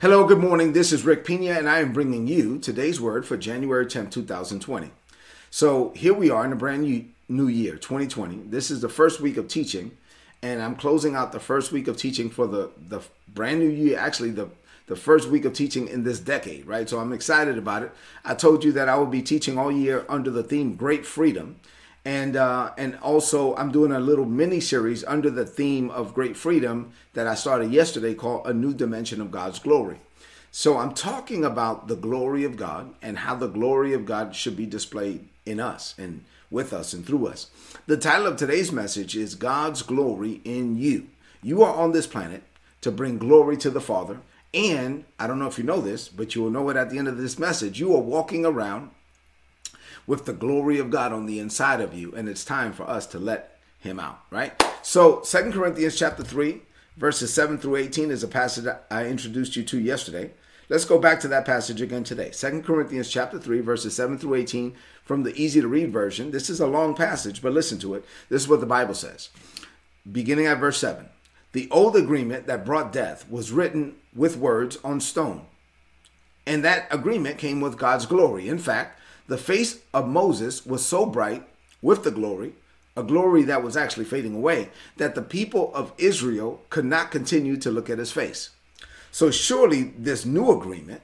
Hello, good morning. This is Rick Pina, and I am bringing you today's word for January 10th, 2020. So here we are in a brand new, new year, 2020. This is the first week of teaching, and I'm closing out the first week of teaching for the, the brand new year, actually, the, the first week of teaching in this decade, right? So I'm excited about it. I told you that I will be teaching all year under the theme Great Freedom and uh, and also I'm doing a little mini series under the theme of great freedom that I started yesterday called a new dimension of God's glory. So I'm talking about the glory of God and how the glory of God should be displayed in us and with us and through us. The title of today's message is God's glory in you. You are on this planet to bring glory to the Father. And I don't know if you know this, but you will know it at the end of this message. You are walking around with the glory of God on the inside of you, and it's time for us to let him out, right? So, Second Corinthians chapter 3, verses 7 through 18 is a passage I introduced you to yesterday. Let's go back to that passage again today. Second Corinthians chapter 3, verses 7 through 18 from the easy to read version. This is a long passage, but listen to it. This is what the Bible says. Beginning at verse 7. The old agreement that brought death was written with words on stone. And that agreement came with God's glory. In fact, the face of Moses was so bright with the glory, a glory that was actually fading away, that the people of Israel could not continue to look at his face. So surely this new agreement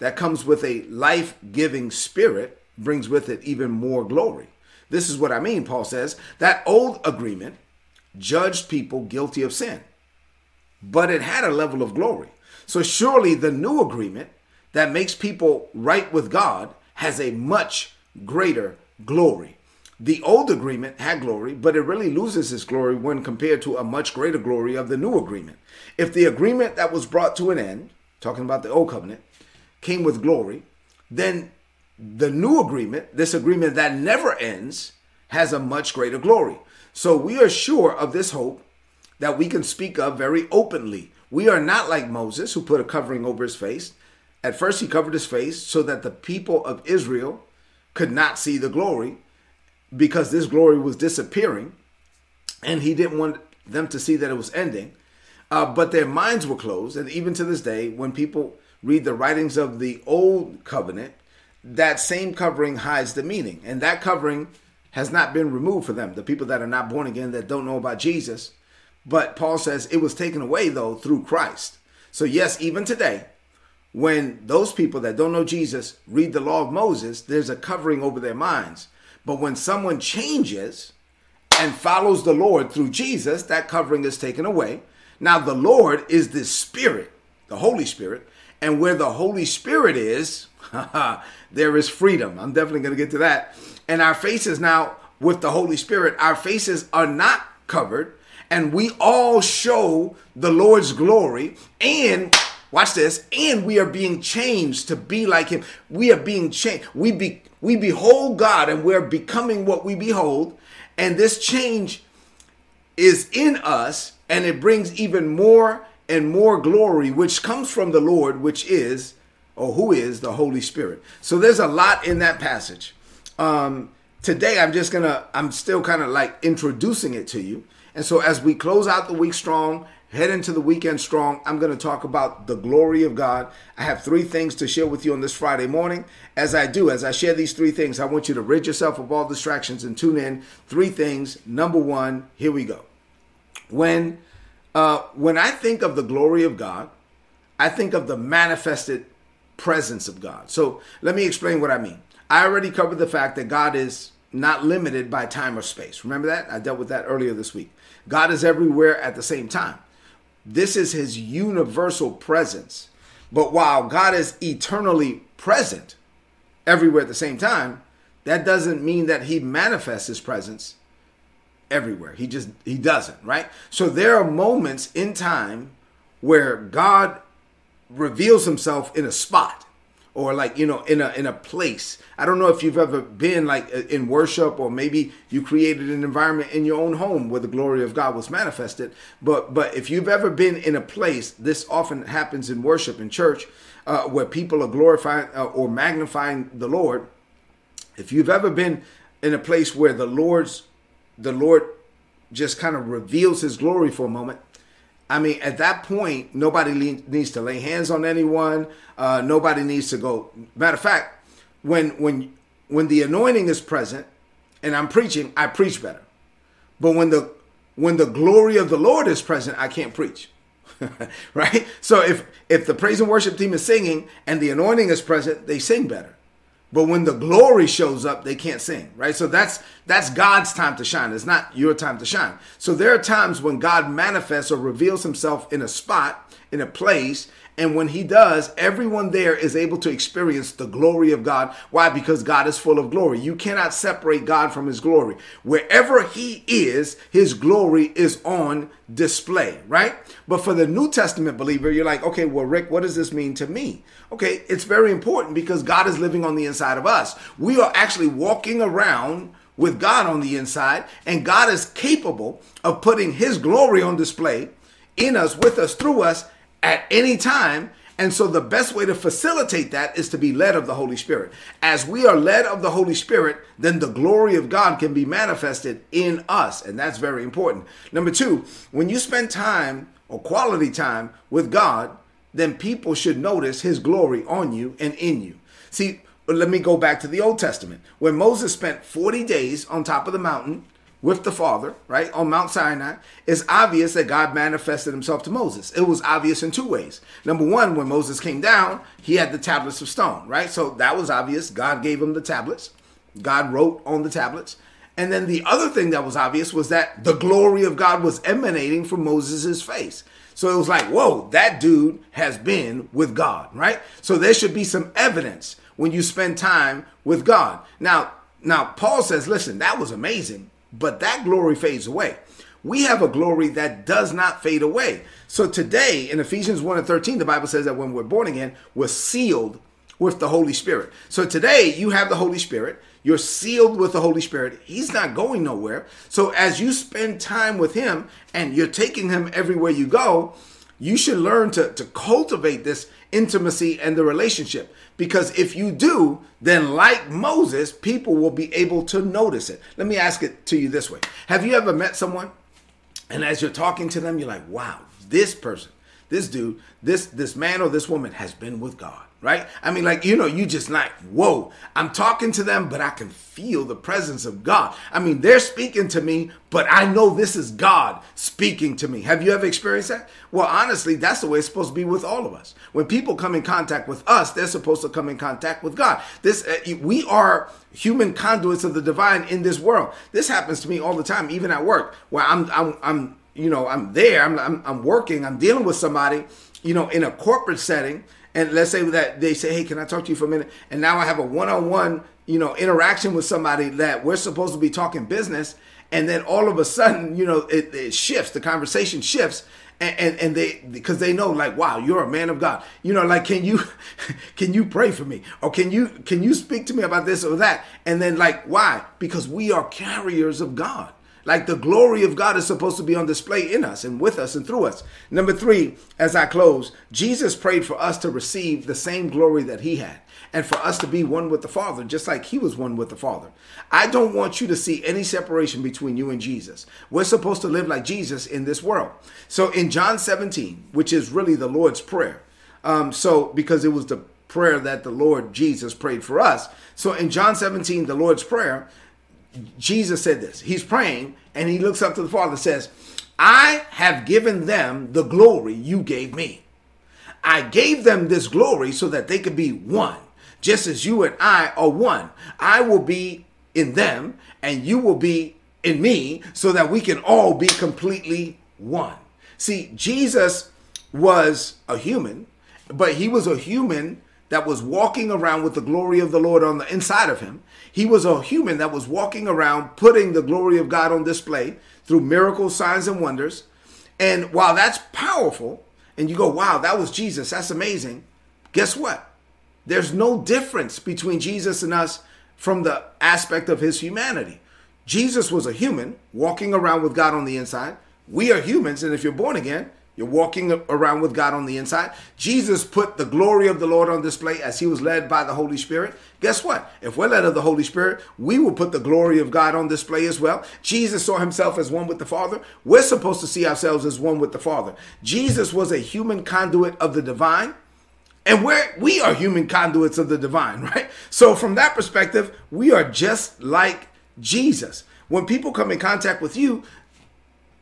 that comes with a life giving spirit brings with it even more glory. This is what I mean, Paul says. That old agreement judged people guilty of sin, but it had a level of glory. So surely the new agreement that makes people right with God has a much greater glory. The old agreement had glory, but it really loses its glory when compared to a much greater glory of the new agreement. If the agreement that was brought to an end, talking about the old covenant, came with glory, then the new agreement, this agreement that never ends, has a much greater glory. So we are sure of this hope that we can speak of very openly. We are not like Moses, who put a covering over his face. At first, he covered his face so that the people of Israel could not see the glory because this glory was disappearing and he didn't want them to see that it was ending. Uh, but their minds were closed. And even to this day, when people read the writings of the old covenant, that same covering hides the meaning. And that covering has not been removed for them, the people that are not born again, that don't know about Jesus. But Paul says it was taken away, though, through Christ. So, yes, even today, when those people that don't know Jesus read the law of Moses, there's a covering over their minds. But when someone changes and follows the Lord through Jesus, that covering is taken away. Now, the Lord is the Spirit, the Holy Spirit. And where the Holy Spirit is, there is freedom. I'm definitely going to get to that. And our faces now, with the Holy Spirit, our faces are not covered. And we all show the Lord's glory. And Watch this. And we are being changed to be like him. We are being changed. We be we behold God and we're becoming what we behold. And this change is in us and it brings even more and more glory, which comes from the Lord, which is, or who is the Holy Spirit. So there's a lot in that passage. Um, today, I'm just gonna, I'm still kind of like introducing it to you. And so as we close out the week strong head into the weekend strong. I'm going to talk about the glory of God. I have three things to share with you on this Friday morning. As I do, as I share these three things, I want you to rid yourself of all distractions and tune in. Three things. Number one, here we go. When uh, when I think of the glory of God, I think of the manifested presence of God. So let me explain what I mean. I already covered the fact that God is not limited by time or space. Remember that? I dealt with that earlier this week. God is everywhere at the same time. This is his universal presence. But while God is eternally present everywhere at the same time, that doesn't mean that he manifests his presence everywhere. He just he doesn't, right? So there are moments in time where God reveals himself in a spot or like you know in a in a place. I don't know if you've ever been like in worship or maybe you created an environment in your own home where the glory of god was manifested. But but if you've ever been in a place this often happens in worship in church uh, where people are glorifying uh, or magnifying the lord. If you've ever been in a place where the lord's the lord just kind of reveals his glory for a moment I mean, at that point, nobody le- needs to lay hands on anyone. Uh, nobody needs to go. Matter of fact, when when when the anointing is present, and I'm preaching, I preach better. But when the when the glory of the Lord is present, I can't preach. right? So if if the praise and worship team is singing and the anointing is present, they sing better. But when the glory shows up, they can't sing, right? So that's that's God's time to shine. It's not your time to shine. So there are times when God manifests or reveals himself in a spot, in a place, and when he does, everyone there is able to experience the glory of God. Why? Because God is full of glory. You cannot separate God from his glory. Wherever he is, his glory is on display, right? But for the New Testament believer, you're like, okay, well, Rick, what does this mean to me? Okay, it's very important because God is living on the inside of us. We are actually walking around with God on the inside, and God is capable of putting his glory on display in us, with us, through us at any time. And so the best way to facilitate that is to be led of the Holy Spirit. As we are led of the Holy Spirit, then the glory of God can be manifested in us. And that's very important. Number two, when you spend time or quality time with God, then people should notice his glory on you and in you. See, let me go back to the Old Testament. When Moses spent 40 days on top of the mountain with the Father, right, on Mount Sinai, it's obvious that God manifested himself to Moses. It was obvious in two ways. Number one, when Moses came down, he had the tablets of stone, right? So that was obvious. God gave him the tablets, God wrote on the tablets. And then the other thing that was obvious was that the glory of God was emanating from Moses' face. So it was like, whoa, that dude has been with God, right? So there should be some evidence when you spend time with God. Now, now Paul says, listen, that was amazing but that glory fades away. We have a glory that does not fade away. So today in Ephesians 1 and 13, the Bible says that when we're born again, we're sealed with the Holy Spirit. So today you have the Holy Spirit. You're sealed with the Holy Spirit. He's not going nowhere. So as you spend time with Him and you're taking Him everywhere you go, you should learn to, to cultivate this intimacy and the relationship. Because if you do, then like Moses, people will be able to notice it. Let me ask it to you this way Have you ever met someone and as you're talking to them, you're like, wow, this person, this dude, this this man or this woman has been with God? Right? I mean, like, you know, you just like, whoa, I'm talking to them, but I can feel the presence of God. I mean, they're speaking to me, but I know this is God speaking to me. Have you ever experienced that? Well, honestly, that's the way it's supposed to be with all of us. When people come in contact with us, they're supposed to come in contact with God. This, uh, we are human conduits of the divine in this world. This happens to me all the time, even at work, where I'm, I'm, I'm you know, I'm there, I'm, I'm, I'm working, I'm dealing with somebody, you know, in a corporate setting and let's say that they say, "Hey, can I talk to you for a minute?" And now I have a one-on-one, you know, interaction with somebody that we're supposed to be talking business, and then all of a sudden, you know, it, it shifts. The conversation shifts, and, and, and they because they know, like, wow, you're a man of God. You know, like, can you can you pray for me, or can you can you speak to me about this or that? And then, like, why? Because we are carriers of God. Like the glory of God is supposed to be on display in us and with us and through us. Number three, as I close, Jesus prayed for us to receive the same glory that he had and for us to be one with the Father, just like he was one with the Father. I don't want you to see any separation between you and Jesus. We're supposed to live like Jesus in this world. So in John 17, which is really the Lord's Prayer, um, so because it was the prayer that the Lord Jesus prayed for us. So in John 17, the Lord's Prayer, Jesus said this. He's praying and he looks up to the Father and says, I have given them the glory you gave me. I gave them this glory so that they could be one, just as you and I are one. I will be in them and you will be in me so that we can all be completely one. See, Jesus was a human, but he was a human that was walking around with the glory of the Lord on the inside of him. He was a human that was walking around putting the glory of God on display through miracles, signs, and wonders. And while that's powerful, and you go, wow, that was Jesus, that's amazing. Guess what? There's no difference between Jesus and us from the aspect of his humanity. Jesus was a human walking around with God on the inside. We are humans, and if you're born again, You're walking around with God on the inside. Jesus put the glory of the Lord on display as he was led by the Holy Spirit. Guess what? If we're led of the Holy Spirit, we will put the glory of God on display as well. Jesus saw himself as one with the Father. We're supposed to see ourselves as one with the Father. Jesus was a human conduit of the divine. And we're, we are human conduits of the divine, right? So, from that perspective, we are just like Jesus. When people come in contact with you,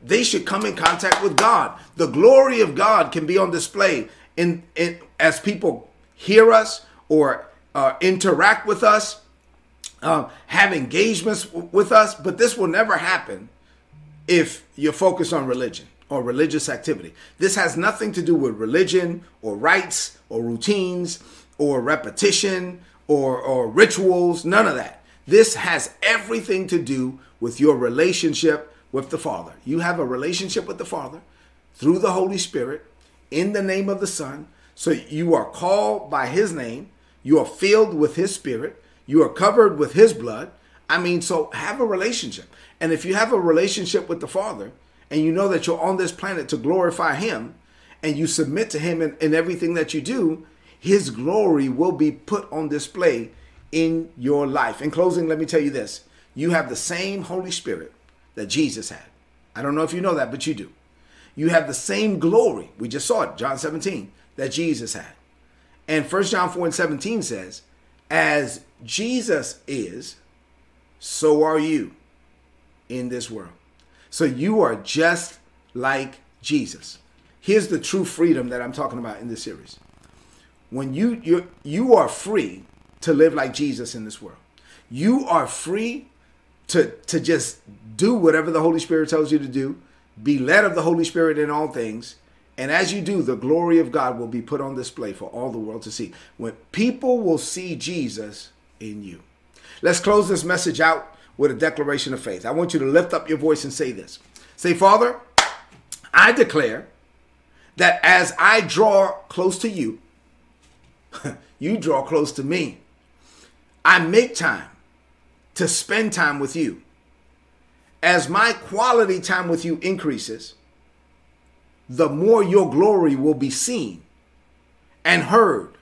they should come in contact with God. The glory of God can be on display in, in as people hear us or uh, interact with us, uh, have engagements w- with us. But this will never happen if you're focused on religion or religious activity. This has nothing to do with religion or rites or routines or repetition or, or rituals. None of that. This has everything to do with your relationship with the Father. You have a relationship with the Father through the Holy Spirit in the name of the Son. So you are called by His name. You are filled with His Spirit. You are covered with His blood. I mean, so have a relationship. And if you have a relationship with the Father and you know that you're on this planet to glorify Him and you submit to Him in, in everything that you do, His glory will be put on display in your life. In closing, let me tell you this you have the same Holy Spirit that Jesus had. I don't know if you know that, but you do. You have the same glory. We just saw it, John 17, that Jesus had. And 1 John 4 and 17 says, As Jesus is, so are you in this world. So you are just like Jesus. Here's the true freedom that I'm talking about in this series. When you you you are free to live like Jesus in this world. You are free to to just do whatever the Holy Spirit tells you to do, be led of the Holy Spirit in all things, and as you do, the glory of God will be put on display for all the world to see. When people will see Jesus in you. Let's close this message out with a declaration of faith. I want you to lift up your voice and say this. Say, Father, I declare that as I draw close to you, you draw close to me. I make time to spend time with you. As my quality time with you increases, the more your glory will be seen and heard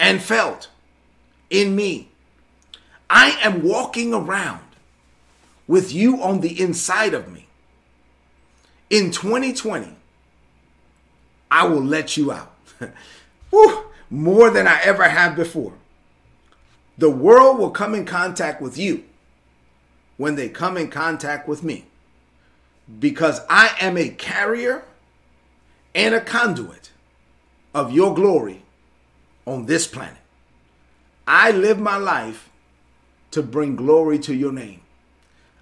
and felt in me. I am walking around with you on the inside of me. In 2020, I will let you out more than I ever have before. The world will come in contact with you when they come in contact with me because I am a carrier and a conduit of your glory on this planet. I live my life to bring glory to your name.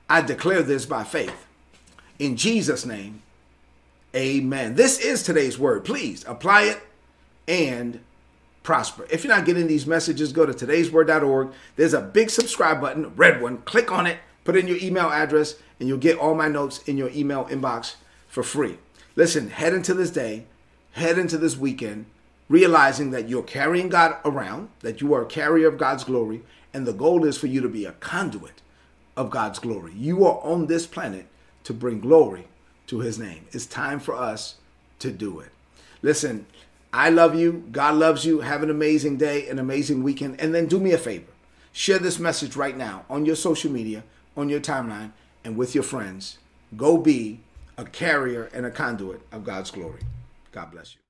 I declare this by faith. In Jesus' name, amen. This is today's word. Please apply it and prosper. If you're not getting these messages, go to today'sword.org. There's a big subscribe button, red one. Click on it, put in your email address, and you'll get all my notes in your email inbox for free. Listen, head into this day, head into this weekend, realizing that you're carrying God around, that you are a carrier of God's glory, and the goal is for you to be a conduit of God's glory. You are on this planet to bring glory to his name. It's time for us to do it. Listen, I love you. God loves you. Have an amazing day, an amazing weekend. And then do me a favor share this message right now on your social media, on your timeline, and with your friends. Go be a carrier and a conduit of God's glory. God bless you.